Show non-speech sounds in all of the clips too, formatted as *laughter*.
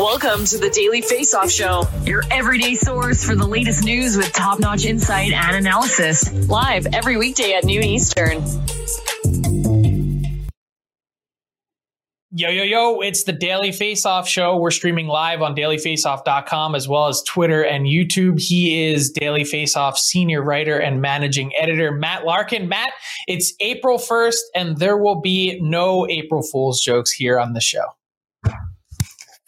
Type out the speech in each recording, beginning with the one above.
Welcome to the Daily Face Off Show, your everyday source for the latest news with top notch insight and analysis. Live every weekday at noon Eastern. Yo, yo, yo, it's the Daily Face Off Show. We're streaming live on dailyfaceoff.com as well as Twitter and YouTube. He is Daily Face Off senior writer and managing editor, Matt Larkin. Matt, it's April 1st, and there will be no April Fool's jokes here on the show.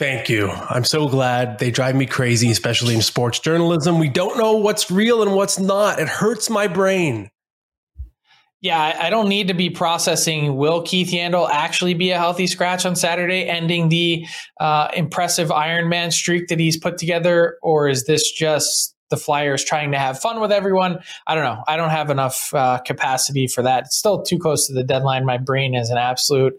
Thank you. I'm so glad they drive me crazy, especially in sports journalism. We don't know what's real and what's not. It hurts my brain. Yeah, I don't need to be processing. Will Keith Yandle actually be a healthy scratch on Saturday, ending the uh, impressive Ironman streak that he's put together? Or is this just the Flyers trying to have fun with everyone? I don't know. I don't have enough uh, capacity for that. It's still too close to the deadline. My brain is an absolute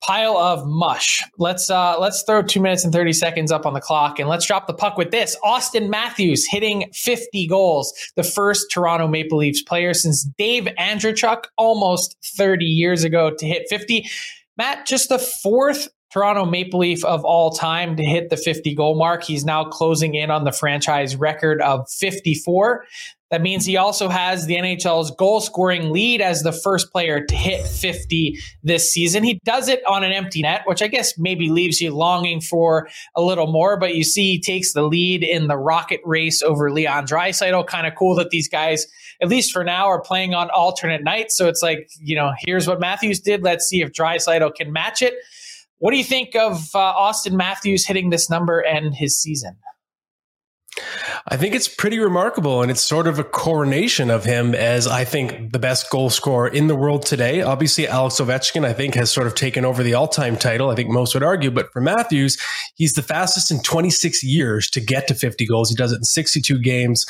pile of mush. Let's uh, let's throw two minutes and thirty seconds up on the clock, and let's drop the puck with this: Auston Matthews hitting fifty goals, the first Toronto Maple Leafs player since Dave Andreychuk almost thirty years ago to hit fifty. Matt, just the fourth Toronto Maple Leaf of all time to hit the 50 goal mark. He's now closing in on the franchise record of 54. That means he also has the NHL's goal scoring lead as the first player to hit 50 this season. He does it on an empty net, which I guess maybe leaves you longing for a little more, but you see he takes the lead in the rocket race over Leon Draisaitl. Kind of cool that these guys, at least for now, are playing on alternate nights. So it's like, you know, here's what Matthews did. Let's see if Draisaitl can match it. What do you think of uh, Auston Matthews hitting this number and his season? I think it's pretty remarkable, and it's sort of a coronation of him as I think the best goal scorer in the world today. Obviously, Alex Ovechkin, I think, has sort of taken over the all-time title. I think most would argue, but for Matthews, he's the fastest in 26 years to get to 50 goals. He does it in 62 games,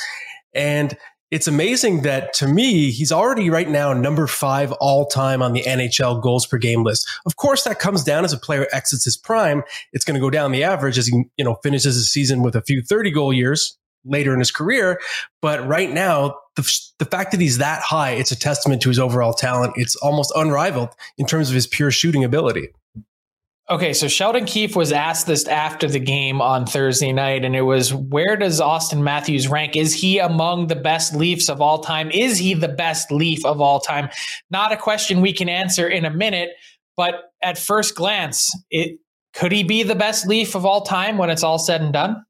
and it's amazing that to me, he's already right now number five all time on the NHL goals per game list. Of course, that comes down as a player exits his prime. It's going to go down the average as he, you know, finishes his season with a few 30 goal years later in his career. But right now, the, the fact that he's that high, it's a testament to his overall talent. It's almost unrivaled in terms of his pure shooting ability. Okay, so Sheldon Keefe was asked this after the game on Thursday night, and it was where does Auston Matthews rank? Is he among the best Leafs of all time? Is he the best Leaf of all time? Not a question we can answer in a minute, but at first glance, it could he be the best Leaf of all time when it's all said and done?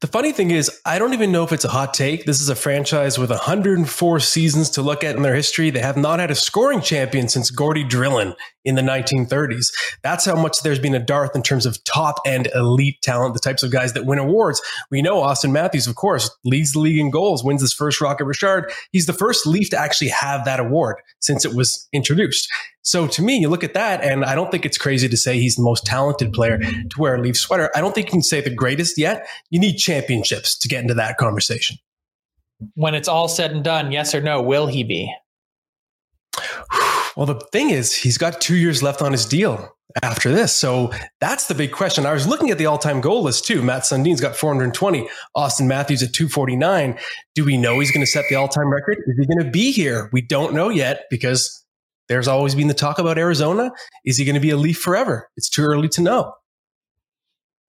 The funny thing is, I don't even know if it's a hot take. This is a franchise with 104 seasons to look at in their history. They have not had a scoring champion since Gordie Drillon in the 1930s. That's how much there's been a dearth in terms of top end elite talent, the types of guys that win awards. We know Auston Matthews, of course, leads the league in goals, wins his first Rocket Richard. He's the first Leaf to actually have that award since it was introduced. So to me, you look at that, and I don't think it's crazy to say he's the most talented player to wear a Leaf sweater. I don't think you can say the greatest yet. You need championships to get into that conversation. When it's all said and done, yes or no, will he be? Well, the thing is, he's got two years left on his deal after this. So that's the big question. I was looking at the all time goal list too. Mats Sundin's got 420, Auston Matthews at 249. Do we know he's going to set the all time record? Is he going to be here? We don't know yet because there's always been the talk about Arizona. Is he going to be a Leaf forever? It's too early to know.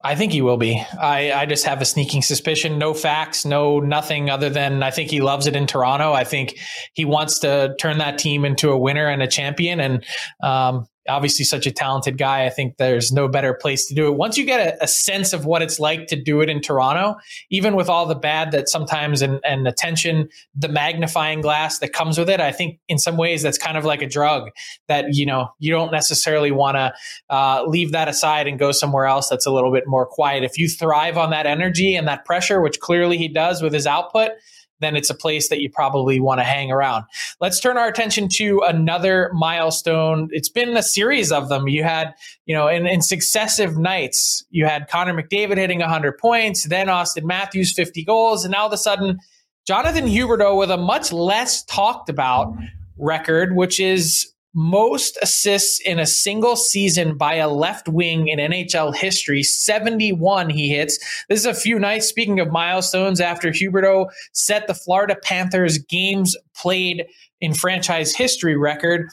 I think he will be. I, I just have a sneaking suspicion. No facts, no nothing other than I think he loves it in Toronto. I think he wants to turn that team into a winner and a champion. And um, obviously such a talented guy. I think there's no better place to do it. Once you get a, a, sense of what it's like to do it in Toronto, even with all the bad that sometimes and, and attention, the magnifying glass that comes with it, I think in some ways that's kind of like a drug that, you know, you don't necessarily want to uh, leave that aside and go somewhere else that's a little bit more quiet. If you thrive on that energy and that pressure, which clearly he does with his output, then it's a place that you probably want to hang around. Let's turn our attention to another milestone. It's been a series of them. You had, you know, in, in successive nights, you had Connor McDavid hitting 100 points, then Auston Matthews 50 goals, and now all of a sudden, Jonathan Huberdeau with a much less talked about record, which is most assists in a single season by a left wing in NHL history. 71 he hits. This is a few nights, speaking of milestones, after Huberdeau set the Florida Panthers games played in franchise history record.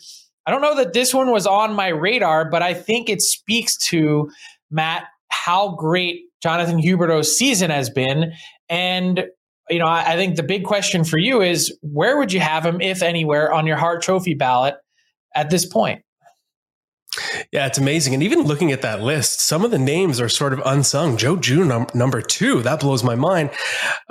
I don't know that this one was on my radar, but I think it speaks to, Matt, how great Jonathan Huberdeau's season has been. And you know, I, I think the big question for you is where would you have him, if anywhere, on your Hart Trophy ballot at this point. Yeah, it's amazing. And even looking at that list, some of the names are sort of unsung. Joe Juneau, num- number two, that blows my mind.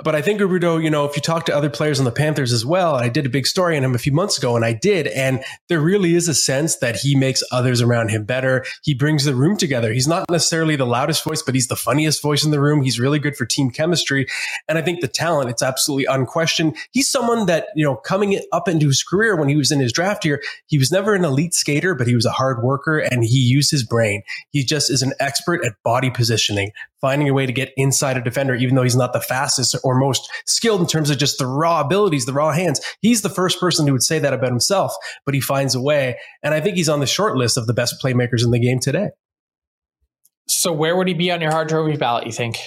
But I think Rudo, you know, if you talk to other players on the Panthers as well, and I did a big story on him a few months ago, and I did. And there really is a sense that he makes others around him better. He brings the room together. He's not necessarily the loudest voice, but he's the funniest voice in the room. He's really good for team chemistry. And I think the talent, it's absolutely unquestioned. He's someone that, you know, coming up into his career when he was in his draft year, he was never an elite skater, but he was a hard worker and he used his brain. He just is an expert at body positioning, finding a way to get inside a defender, even though he's not the fastest or most skilled in terms of just the raw abilities, the raw hands. He's the first person who would say that about himself, but he finds a way. And I think he's on the short list of the best playmakers in the game today. So where would he be on your Hart Trophy ballot, you think?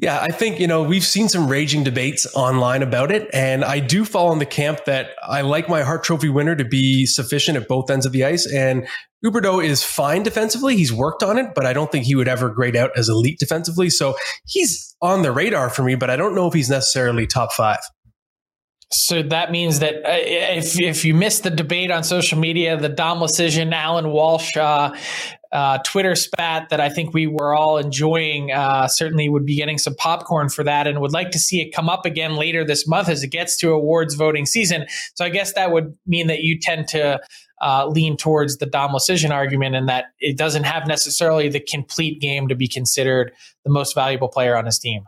Yeah, I think, you know, we've seen some raging debates online about it. And I do fall in the camp that I like my Hart Trophy winner to be sufficient at both ends of the ice. And Huberdeau is fine defensively. He's worked on it, but I don't think he would ever grade out as elite defensively. So he's on the radar for me, but I don't know if he's necessarily top five. So that means that uh, if if you missed the debate on social media, the Dom Luszczyszyn, Alan Walsh uh, uh, Twitter spat that I think we were all enjoying. Uh, certainly would be getting some popcorn for that and would like to see it come up again later this month as it gets to awards voting season. So I guess that would mean that you tend to uh, lean towards the Dom Luszczyszyn argument and that it doesn't have necessarily the complete game to be considered the most valuable player on his team.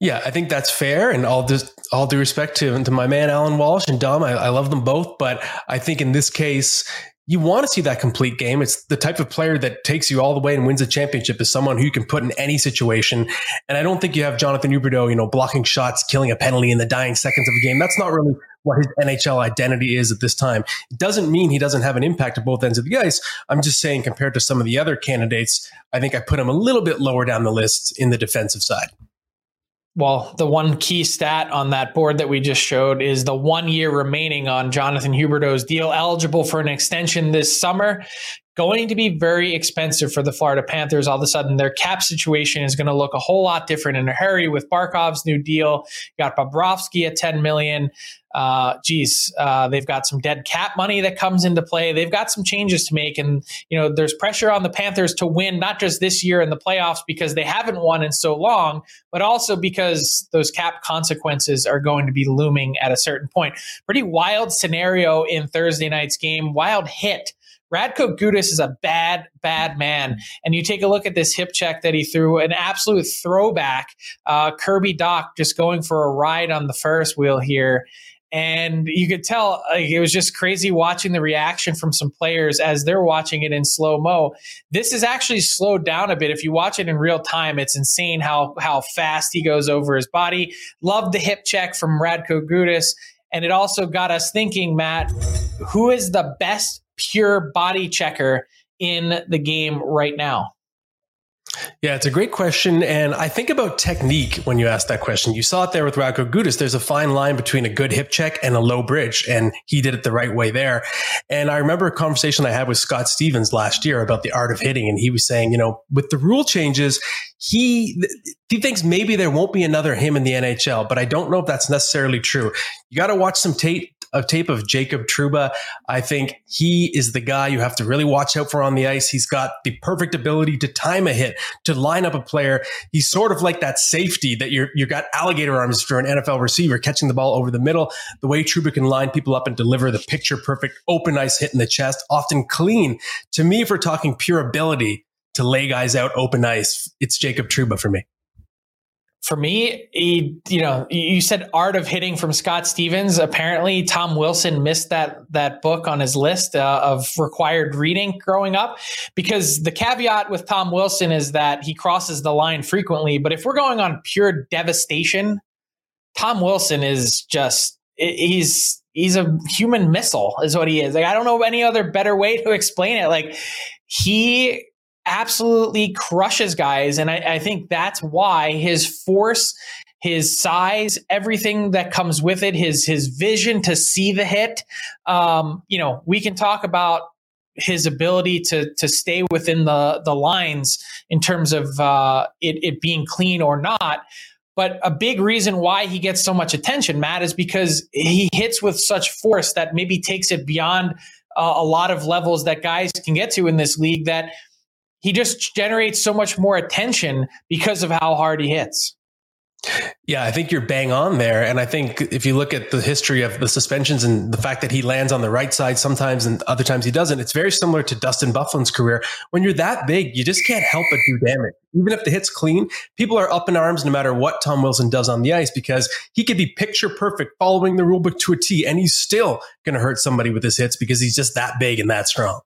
Yeah, I think that's fair, and all due, all due respect to, to my man Alan Walsh and Dom, I, I love them both, but I think in this case, you want to see that complete game. It's the type of player that takes you all the way and wins a championship is someone who you can put in any situation. And I don't think you have Jonathan Huberdeau, you know, blocking shots, killing a penalty in the dying seconds of a game. That's not really what his NHL identity is at this time. It doesn't mean he doesn't have an impact at both ends of the ice. I'm just saying compared to some of the other candidates, I think I put him a little bit lower down the list in the defensive side well, the one key stat on that board that we just showed is the one year remaining on Jonathan Huberdeau's deal, eligible for an extension this summer. going to be very expensive for the Florida Panthers. All of a sudden, their cap situation is going to look a whole lot different in a hurry with Barkov's new deal. You got Bobrovsky at 10 million uh, geez, uh, they've got some dead cap money that comes into play. They've got some changes to make, and you know, there's pressure on the Panthers to win not just this year in the playoffs because they haven't won in so long, but also because those cap consequences are going to be looming at a certain point. Pretty wild scenario in Thursday night's game. Wild hit. Radko Gudas is a bad, bad man. And you take a look at this hip check that he threw, an absolute throwback. Uh, Kirby Dach just going for a ride on the first wheel here and you could tell like, it was just crazy watching the reaction from some players as they're watching it in slow mo. This is actually slowed down a bit. If you watch it in real time, it's insane how how fast he goes over his body. Love the hip check from Radko Gudas, and it also got us thinking, Matt, who is the best pure body checker in the game right now? Yeah, it's a great question. And I think about technique when you ask that question. You saw it there with Radko Gudas. There's a fine line between a good hip check and a low bridge, and he did it the right way there. And I remember a conversation I had with Scott Stevens last year about the art of hitting. And he was saying, you know, with the rule changes, he he thinks maybe there won't be another him in the NHL, but I don't know if that's necessarily true. You got to watch some tape a tape of Jacob Trouba. I think he is the guy you have to really watch out for on the ice. He's got the perfect ability to time a hit, to line up a player. He's sort of like that safety that you're you got alligator arms for an NFL receiver catching the ball over the middle. The way Trouba can line people up and deliver the picture perfect open ice hit in the chest, often clean. To me, if we're talking pure ability to lay guys out open ice, it's Jacob Trouba for me for me, he, you know, you said art of hitting from Scott Stevens. Apparently, Tom Wilson missed that that book on his list uh, of required reading growing up, because the caveat with Tom Wilson is that he crosses the line frequently. But if we're going on pure devastation, Tom Wilson is just he's he's a human missile, is what he is. Like I don't know any other better way to explain it. Like he absolutely crushes guys. And I, I think that's why his force, his size, everything that comes with it, his his vision to see the hit. Um, you know, we can talk about his ability to to stay within the the lines in terms of uh, it, it being clean or not. But a big reason why he gets so much attention, Matt, is because he hits with such force that maybe takes it beyond uh, a lot of levels that guys can get to in this league. That he just generates so much more attention because of how hard he hits. Yeah, I think you're bang on there. And I think if you look at the history of the suspensions and the fact that he lands on the right side sometimes and other times he doesn't, it's very similar to Dustin Byfuglien's career. When you're that big, you just can't help but do damage. Even if the hit's clean, people are up in arms no matter what Tom Wilson does on the ice because he could be picture perfect following the rulebook to a T and he's still going to hurt somebody with his hits because he's just that big and that strong.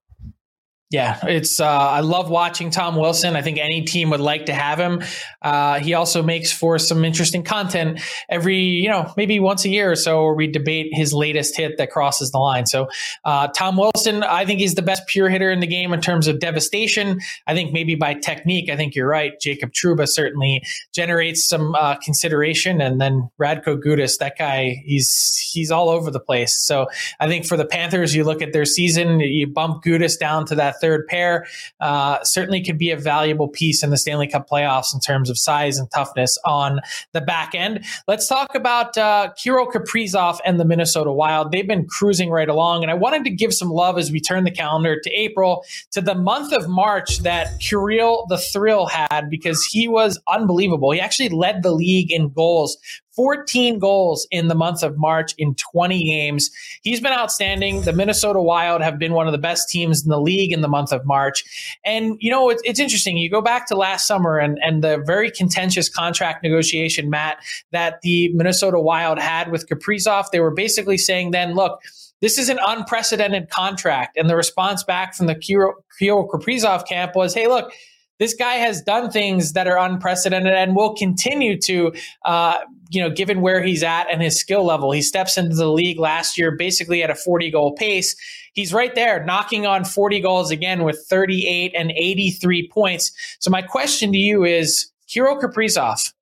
Yeah, it's. Uh, I love watching Tom Wilson. I think any team would like to have him. Uh, he also makes for some interesting content every, you know, maybe once a year or so, where we debate his latest hit that crosses the line. So, uh, Tom Wilson, I think he's the best pure hitter in the game in terms of devastation. I think maybe by technique, I think you're right. Jacob Trouba certainly generates some uh, consideration, and then Radko Gudas, that guy, he's he's all over the place. So, I think for the Panthers, you look at their season, you bump Gudas down to that third pair, uh, certainly could be a valuable piece in the Stanley Cup playoffs in terms of size and toughness on the back end. Let's talk about uh, Kirill Kaprizov and the Minnesota Wild. They've been cruising right along, and I wanted to give some love as we turn the calendar to April to the month of March that Kirill the Thrill had because he was unbelievable. He actually led the league in goals 14 goals in the month of March in 20 games. He's been outstanding. The Minnesota Wild have been one of the best teams in the league in the month of March. And, you know, it's, it's interesting. You go back to last summer and, and the very contentious contract negotiation, Matt, that the Minnesota Wild had with Kaprizov. They were basically saying then, look, this is an unprecedented contract. And the response back from the Kirill Kaprizov camp was, hey, look, this guy has done things that are unprecedented and will continue to, uh, you know, given where he's at and his skill level. He steps into the league last year basically at a 40 goal pace. He's right there knocking on 40 goals again with 38 and 83 points. So my question to you is Kirill Kaprizov,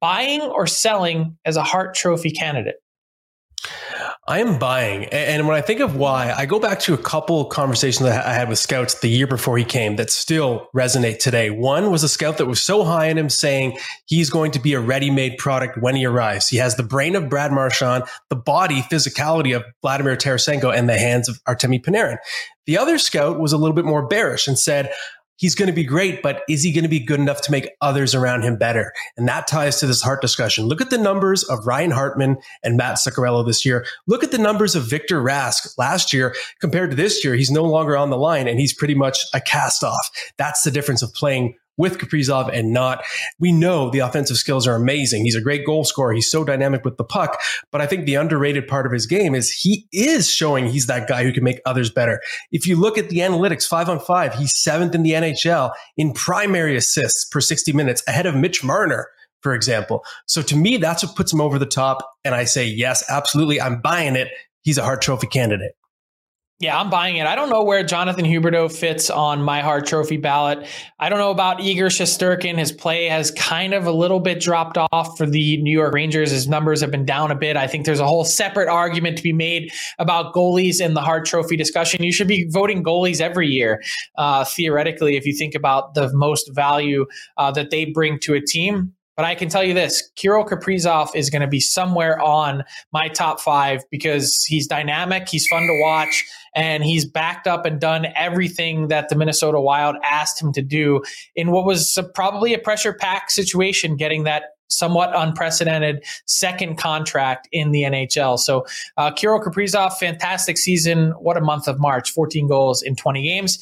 buying or selling as a Hart Trophy candidate? I am buying. And when I think of why, I go back to a couple conversations that I had with scouts the year before he came that still resonate today. One was a scout that was so high in him saying he's going to be a ready made product when he arrives. He has the brain of Brad Marchand, the body physicality of Vladimir Tarasenko, and the hands of Artemi Panarin. The other scout was a little bit more bearish and said, he's going to be great, but is he going to be good enough to make others around him better? And that ties to this Hart discussion. Look at the numbers of Ryan Hartman and Matt Zuccarello this year. Look at the numbers of Victor Rask last year compared to this year. He's no longer on the line and he's pretty much a cast off. That's the difference of playing with Kaprizov and not. We know the offensive skills are amazing. He's a great goal scorer. He's so dynamic with the puck. But I think the underrated part of his game is he is showing he's that guy who can make others better. If you look at the analytics, five on five, he's seventh in the NHL in primary assists per 60 minutes ahead of Mitch Marner for example. So to me, that's what puts him over the top. And I say, yes, absolutely. I'm buying it. He's a Hart Trophy candidate. Yeah, I'm buying it. I don't know where Jonathan Huberdeau fits on my Hart Trophy ballot. I don't know about Igor Shesterkin. His play has kind of a little bit dropped off for the New York Rangers. His numbers have been down a bit. I think there's a whole separate argument to be made about goalies in the Hart Trophy discussion. You should be voting goalies every year, uh, theoretically, if you think about the most value uh, that they bring to a team. But I can tell you this Kirill Kaprizov is going to be somewhere on my top five because he's dynamic, he's fun to watch, and he's backed up and done everything that the Minnesota Wild asked him to do in what was probably a pressure packed situation, getting that somewhat unprecedented second contract in the NHL. So, uh, Kirill Kaprizov, fantastic season. What a month of March, 14 goals in 20 games.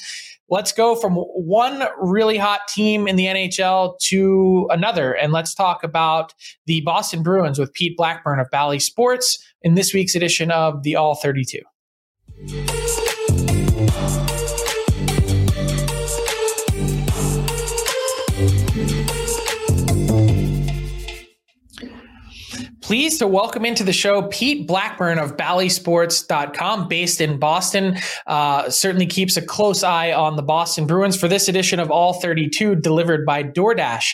Let's go from one really hot team in the NHL to another. And let's talk about the Boston Bruins with Pete Blackburn of Bally Sports in this week's edition of the All 32. Pleased to welcome into the show Pete Blackburn of BallySports.com, based in Boston. Uh, certainly keeps a close eye on the Boston Bruins for this edition of All 32, delivered by DoorDash.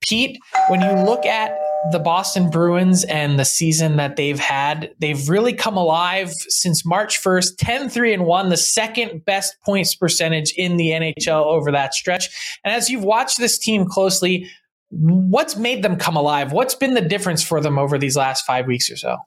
Pete, when you look at the Boston Bruins and the season that they've had, they've really come alive since March 1st, 10 3 and 1, the second best points percentage in the NHL over that stretch. And as you've watched this team closely, What's made them come alive? What's been the difference for them over these last five weeks or so?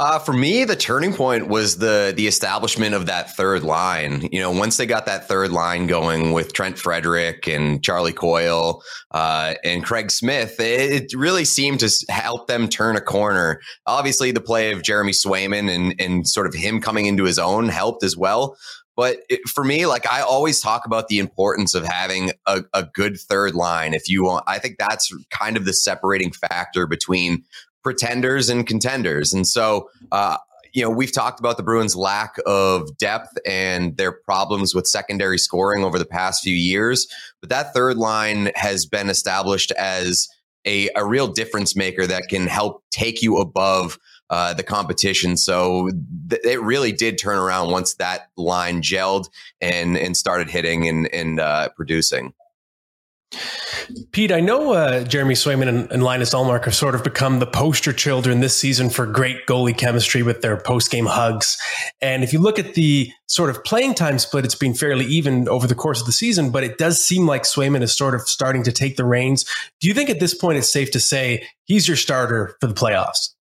Uh, for me, the turning point was the the establishment of that third line. You know, once they got that third line going with Trent Frederic and Charlie Coyle uh, and Craig Smith, it, it, really seemed to help them turn a corner. Obviously, the play of Jeremy Swayman and and sort of him coming into his own helped as well. But it, for me, like I always talk about the importance of having a, a good third line. If you want, I think that's kind of the separating factor between pretenders and contenders. And so, uh, you know, we've talked about the Bruins' lack of depth and their problems with secondary scoring over the past few years. But that third line has been established as a, a real difference maker that can help take you above uh, the competition. So th- it really did turn around once that line gelled and and started hitting and and uh, producing. Pete, I know uh, Jeremy Swayman and, and, Linus Ullmark have sort of become the poster children this season for great goalie chemistry with their post game hugs. And if you look at the sort of playing time split, it's been fairly even over the course of the season, but it does seem like Swayman is sort of starting to take the reins. Do you think at this point it's safe to say he's your starter for the playoffs?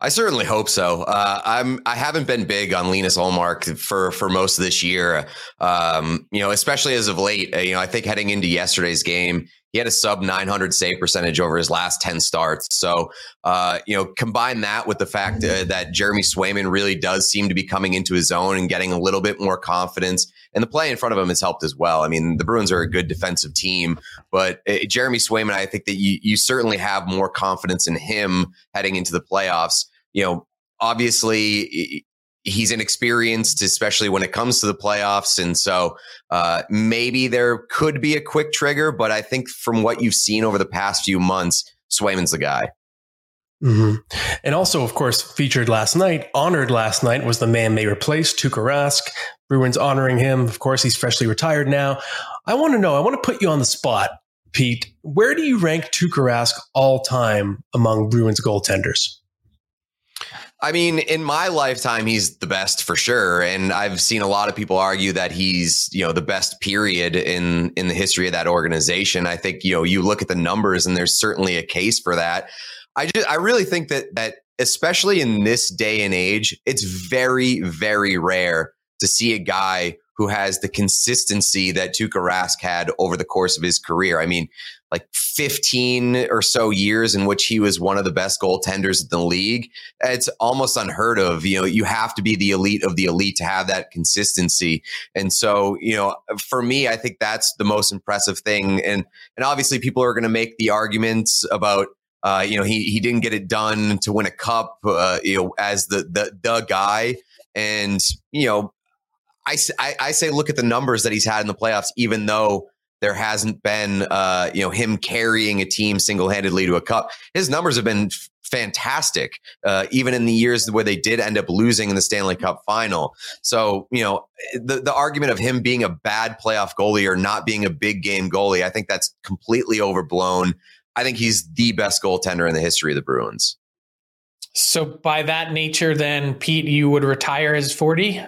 I certainly hope so. Uh, I'm I haven't been big on Linus Ullmark for for most of this year. Um, you know, especially as of late. Uh, you know, I think heading into yesterday's game, he had a sub 900 save percentage over his last 10 starts. So, uh, you know, combine that with the fact uh, that Jeremy Swayman really does seem to be coming into his own and getting a little bit more confidence. And the play in front of him has helped as well. I mean, the Bruins are a good defensive team, but uh, Jeremy Swayman, I think that you, you certainly have more confidence in him heading into the playoffs. You know, obviously he's inexperienced, especially when it comes to the playoffs. And so uh, maybe there could be a quick trigger, but I think from what you've seen over the past few months, Swayman's the guy. Mm-hmm. And also, of course, featured last night, honored last night was the man they replaced, Tuukka Rask. Bruins honoring him. Of course, he's freshly retired now. I want to know, I want to put you on the spot, Pete. Where do you rank Tuukka Rask all time among Bruins goaltenders? I mean, in my lifetime, he's the best for sure, and I've seen a lot of people argue that he's you know the best period in in the history of that organization. I think you know you look at the numbers, and there's certainly a case for that. I just I really think that that especially in this day and age, it's very very rare to see a guy who has the consistency that Tuukka Rask had over the course of his career. I mean, like 15 or so years in which he was one of the best goaltenders in the league. It's almost unheard of. You know, you have to be the elite of the elite to have that consistency. And so, you know, for me, I think that's the most impressive thing. And and obviously people are going to make the arguments about uh, you know, he he didn't get it done to win a cup, uh, you know, as the the the guy. And you know, I, I, I say look at the numbers that he's had in the playoffs, even though there hasn't been uh, you know him carrying a team single handedly to a cup. His numbers have been f- fantastic, uh, even in the years where they did end up losing in the Stanley Cup final. So you know the the argument of him being a bad playoff goalie or not being a big game goalie, I think that's completely overblown. I think he's the best goaltender in the history of the Bruins. So by that nature, then Pete, you would retire as forty.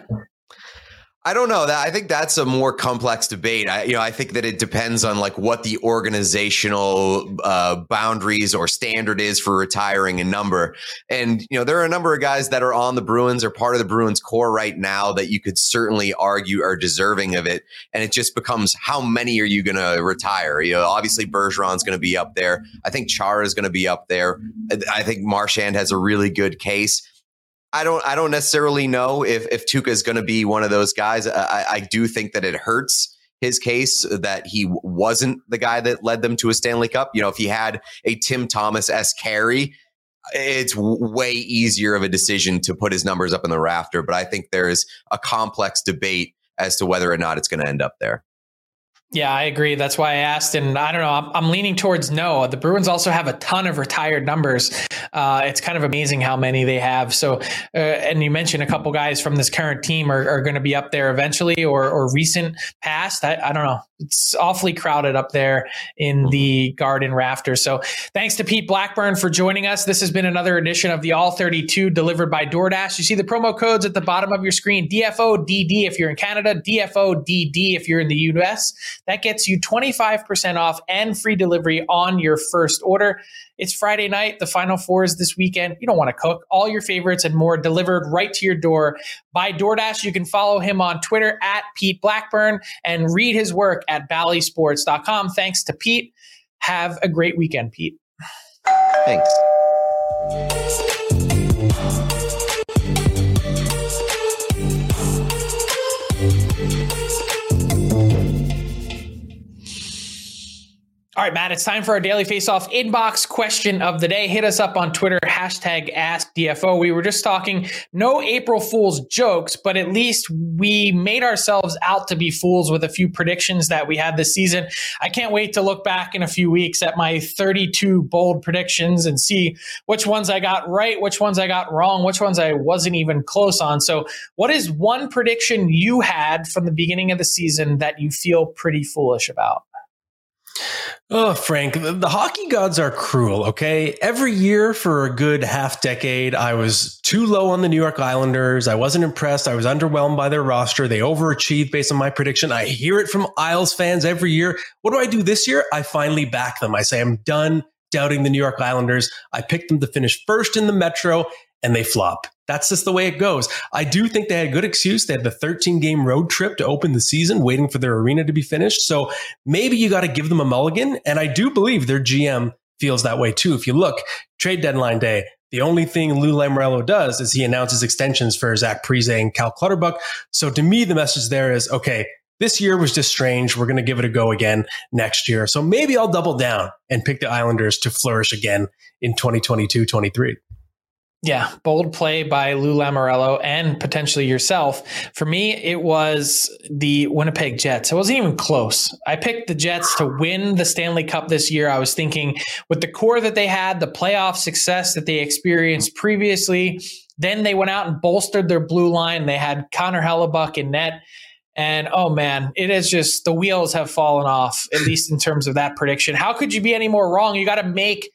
I don't know that. I think that's a more complex debate. I, you know, I think that it depends on like what the organizational uh, boundaries or standard is for retiring a number. And you know, there are a number of guys that are on the Bruins or part of the Bruins core right now that you could certainly argue are deserving of it. And it just becomes how many are you going to retire? You know, obviously Bergeron's going to be up there. I think Chara is going to be up there. I think Marchand has a really good case. I don't I don't necessarily know if if Tuukka is going to be one of those guys. I, I do think that it hurts his case that he wasn't the guy that led them to a Stanley Cup. You know, if he had a Tim Thomas s carry, it's way easier of a decision to put his numbers up in the rafter. But I think there's a complex debate as to whether or not it's going to end up there. Yeah, I agree. That's why I asked, and I don't know. I'm, I'm, leaning towards no. The Bruins also have a ton of retired numbers. Uh, it's kind of amazing how many they have. So, uh, and you mentioned a couple guys from this current team are, are going to be up there eventually, or, or recent past. I, I, don't know. It's awfully crowded up there in the Garden Rafters. So, thanks to Pete Blackburn for joining us. This has been another edition of the All 32 delivered by DoorDash. You see the promo codes at the bottom of your screen: DFODD if you're in Canada, DFODD if you're in the US. That gets you 25% off and free delivery on your first order. It's Friday night. The Final Four is this weekend. You don't want to cook. All your favorites and more delivered right to your door by DoorDash. You can follow him on Twitter at Pete Blackburn and read his work at ballysports.com. Thanks to Pete. Have a great weekend, Pete. Thanks. All right, Matt, it's time for our daily face-off inbox question of the day. Hit us up on Twitter, hashtag AskDFO. We were just talking no April Fool's jokes, but at least we made ourselves out to be fools with a few predictions that we had this season. I can't wait to look back in a few weeks at my 32 bold predictions and see which ones I got right, which ones I got wrong, which ones I wasn't even close on. So, what is one prediction you had from the beginning of the season that you feel pretty foolish about? Oh, Frank, the, the, hockey gods are cruel, okay? Every year for a good half decade, I was too low on the New York Islanders. I wasn't impressed. I was underwhelmed by their roster. They overachieved based on my prediction. I hear it from Isles fans every year. What do I do this year? I finally back them. I say, I'm done doubting the New York Islanders. I picked them to finish first in the Metro, and they flop. That's just the way it goes. I do think they had a good excuse. They had the 13 game road trip to open the season, waiting for their arena to be finished. So maybe you got to give them a mulligan. And I do believe their GM feels that way too. If you look, trade deadline day, the only thing Lou Lamoriello does is he announces extensions for Zach Parise and Cal Clutterbuck. So to me, the message there is okay, this year was just strange. We're going to give it a go again next year. So maybe I'll double down and pick the Islanders to flourish again in 2022 23. Yeah, bold play by Lou Lamoriello and potentially yourself. For me, it was the Winnipeg Jets. It wasn't even close. I picked the Jets to win the Stanley Cup this year. I was thinking with the core that they had, the playoff success that they experienced previously, then they went out and bolstered their blue line. They had Connor Hellebuyck in net. And oh man, it is just the wheels have fallen off, at least in terms of that prediction. How could you be any more wrong? You got to make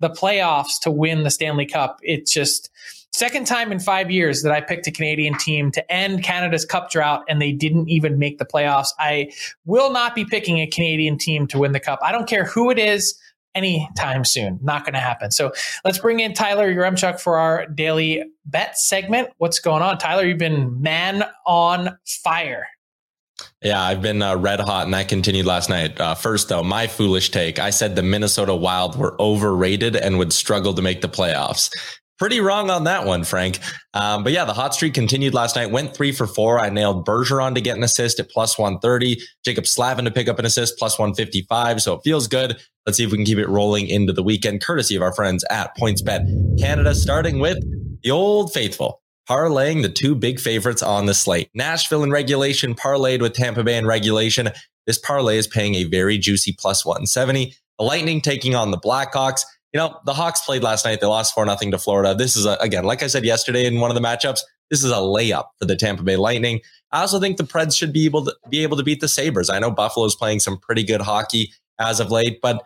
the playoffs to win the Stanley Cup. It's just Second time in five years that I picked a Canadian team to end Canada's cup drought and they didn't even make the playoffs. I will not be picking a Canadian team to win the cup. I don't care who it is anytime soon. Not going to happen. So let's bring in Tyler Yaremchuk for our daily bet segment. What's going on? Tyler, you've been man on fire. Yeah, I've been uh, red hot, and that continued last night. Uh, first, though, my foolish take I said the Minnesota Wild were overrated and would struggle to make the playoffs. Pretty wrong on that one, Frank. Um, but yeah, the hot streak continued last night. Went three for four. I nailed Bergeron to get an assist at plus 130, Jaccob Slavin to pick up an assist plus 155. So it feels good. Let's see if we can keep it rolling into the weekend, courtesy of our friends at PointsBet Canada, starting with the old faithful parlaying the two big favorites on the slate. Nashville in regulation, parlayed with Tampa Bay in regulation. This parlay is paying a very juicy plus 170. The Lightning taking on the Blackhawks. You know, the Hawks played last night. They lost 4 0 to Florida. This is, a, again, like I said yesterday in one of the matchups, this is a layup for the Tampa Bay Lightning. I also think the Preds should be able to be able to beat the Sabres. I know Buffalo's playing some pretty good hockey as of late, but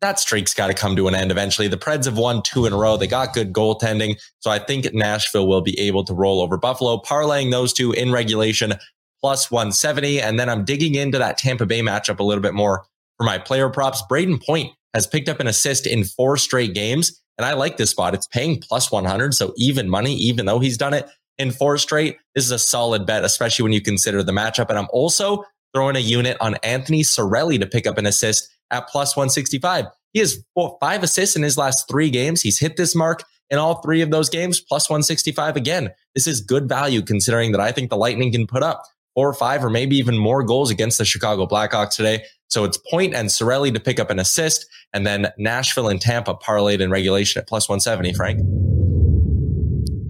that streak's got to come to an end eventually. The Preds have won two in a row. They got good goaltending. So I think Nashville will be able to roll over Buffalo, parlaying those two in regulation plus 170. And then I'm digging into that Tampa Bay matchup a little bit more for my player props. Brayden Point has picked up an assist in four straight games. And I like this spot. It's paying plus 100. So even money, even though he's done it in four straight, this is a solid bet, especially when you consider the matchup. And I'm also throwing a unit on Anthony Cirelli to pick up an assist at plus 165. He has four, five assists in his last three games. He's hit this mark in all three of those games, plus 165 again. This is good value considering that I think the Lightning can put up four or five or maybe even more goals against the Chicago Blackhawks today. So it's Point and Cirelli to pick up an assist, and then Nashville and Tampa parlayed in regulation at plus 170, Frank.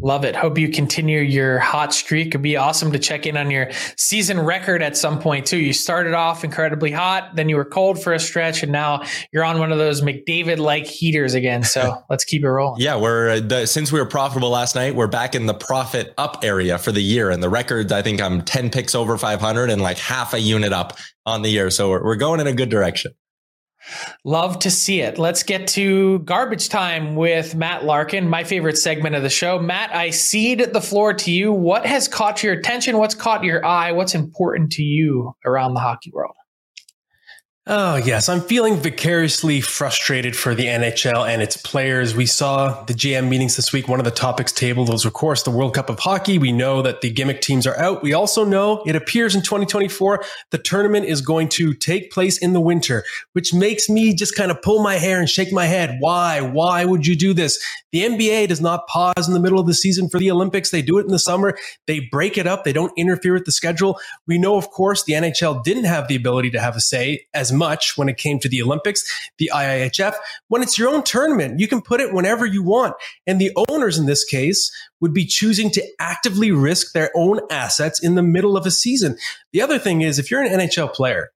Love it. Hope you continue your hot streak. It'd be awesome to check in on your season record at some point too. You started off incredibly hot, then you were cold for a stretch, and now you're on one of those McDavid like heaters again. So *laughs* let's keep it rolling. Yeah, we're uh, the, since we were profitable last night, we're back in the profit up area for the year, and the record I think I'm ten picks over 500 and like half a unit up on the year. So we're, we're going in a good direction. Love to see it. Let's get to garbage time with Matt Larkin, my favorite segment of the show. Matt, I cede the floor to you. What has caught your attention? What's caught your eye? What's important to you around the hockey world? Oh, yes. I'm feeling vicariously frustrated for the NHL and its players. We saw the GM meetings this week. One of the topics tabled was, of course, the World Cup of Hockey. We know that the gimmick teams are out. We also know it appears in 2024 the tournament is going to take place in the winter, which makes me just kind of pull my hair and shake my head. Why? Why would you do this? The NBA does not pause in the middle of the season for the Olympics. They do it in the summer. They break it up. They don't interfere with the schedule. We know, of course, the NHL didn't have the ability to have a say as much when it came to the Olympics, the IIHF. When it's your own tournament, you can put it whenever you want. And the owners in this case would be choosing to actively risk their own assets in the middle of a season. The other thing is, if you're an NHL player,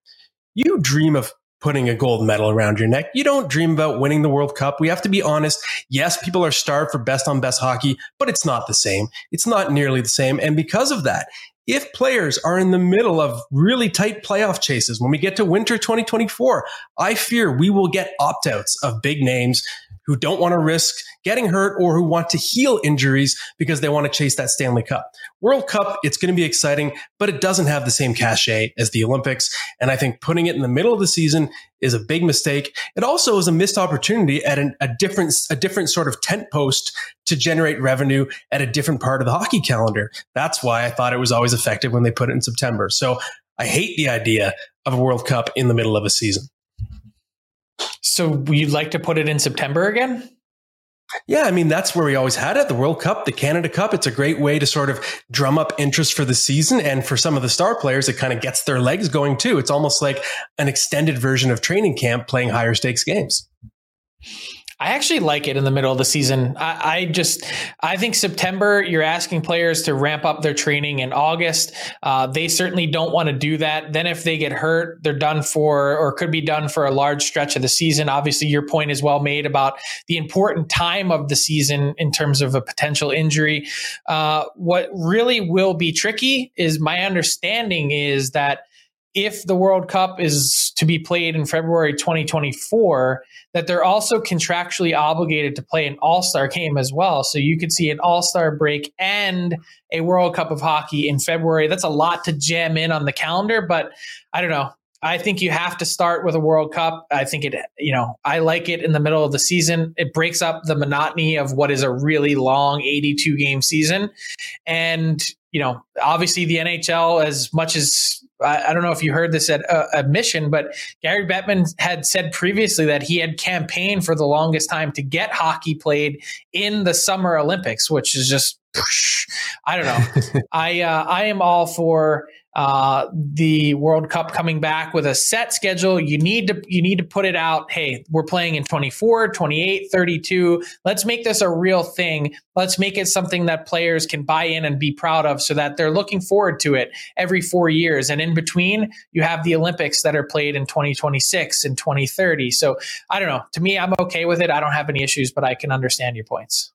you dream of putting a gold medal around your neck. You don't dream about winning the World Cup. We have to be honest. Yes, people are starved for best on best hockey, but it's not the same. It's not nearly the same. And because of that, if players are in the middle of really tight playoff chases when we get to winter 2024, I fear we will get opt outs of big names who don't want to risk getting hurt or who want to heal injuries because they want to chase that Stanley Cup. World Cup, it's going to be exciting, but it doesn't have the same cachet as the Olympics. And I think putting it in the middle of the season is a big mistake. It also is a missed opportunity at an, a different, a different sort of tent post to generate revenue at a different part of the hockey calendar. That's why I thought it was always effective when they put it in September. So I hate the idea of a World Cup in the middle of a season. So you'd like to put it in September again? Yeah, I mean, that's where we always had it. The World Cup, the Canada Cup. It's a great way to sort of drum up interest for the season. And for some of the star players, it kind of gets their legs going too. It's almost like an extended version of training camp playing higher stakes games. I actually like it in the middle of the season. I, I, just, I think September, you're asking players to ramp up their training in August. Uh, they certainly don't want to do that. Then if they get hurt, they're done for, or could be done for a large stretch of the season. Obviously, your point is well made about the important time of the season in terms of a potential injury. Uh, what really will be tricky is my understanding is that if the World Cup is to be played in February 2024, that they're also contractually obligated to play an All Star game as well. So you could see an All Star break and a World Cup of hockey in February. That's a lot to jam in on the calendar, but I don't know. I think you have to start with a World Cup. I think it, you know, I like it in the middle of the season. It breaks up the monotony of what is a really long 82 game season. And, you know, obviously the NHL, as much as I, I don't know if you heard this at uh, admission, but Gary Bettman had said previously that he had campaigned for the longest time to get hockey played in the Summer Olympics, which is just, I don't know. *laughs* I, uh, I am all for, uh, the World Cup coming back with a set schedule. You need to you need to put it out. Hey, we're playing in 24, 28, 32. Let's make this a real thing. Let's make it something that players can buy in and be proud of so that they're looking forward to it every 4 years. And in between, you have the Olympics that are played in 2026 and 2030. So, I don't know. To me, I'm okay with it. I don't have any issues, but I can understand your points.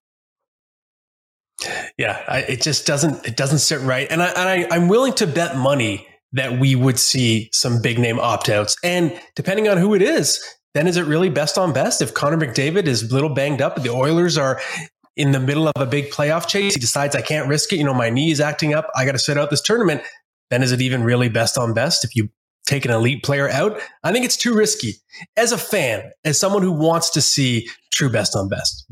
Yeah, I, it just doesn't it doesn't sit right, and I, and I I'm willing to bet money that we would see some big name opt outs, and depending on who it is, then is it really best on best? If Connor McDavid is a little banged up, the Oilers are in the middle of a big playoff chase, he decides I can't risk it. You know, my knee is acting up. I got to sit out this tournament. Then is it even really best on best if you take an elite player out? I think it's too risky. As a fan, as someone who wants to see true best on best.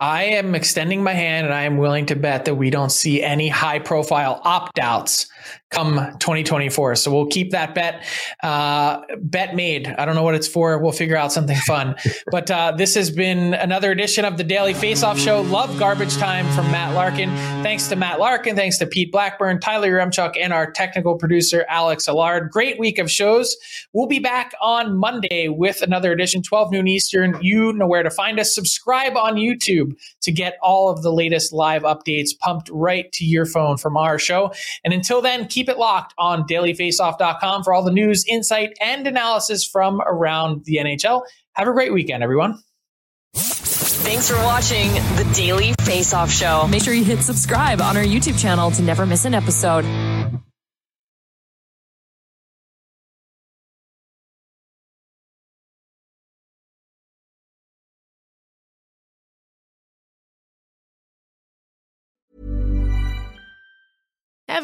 I am extending my hand and I am willing to bet that we don't see any high profile opt outs come 2024. So we'll keep that bet. Uh, bet made. I don't know what it's for. We'll figure out something fun. *laughs* but uh, this has been another edition of the Daily Face Off Show. Love Garbage Time from Matt Larkin. Thanks to Matt Larkin. Thanks to Pete Blackburn, Tyler Yaremchuk, and our technical producer, Alex Allard. Great week of shows. We'll be back on Monday with another edition, 12 noon Eastern. You know where to find us. Subscribe on YouTube to get all of the latest live updates pumped right to your phone from our show. And until then, keep it locked on dailyfaceoff.com for all the news, insight, and analysis from around the NHL. Have a great weekend, everyone. Thanks for watching the Daily Face Off Show. Make sure you hit subscribe on our YouTube channel to never miss an episode.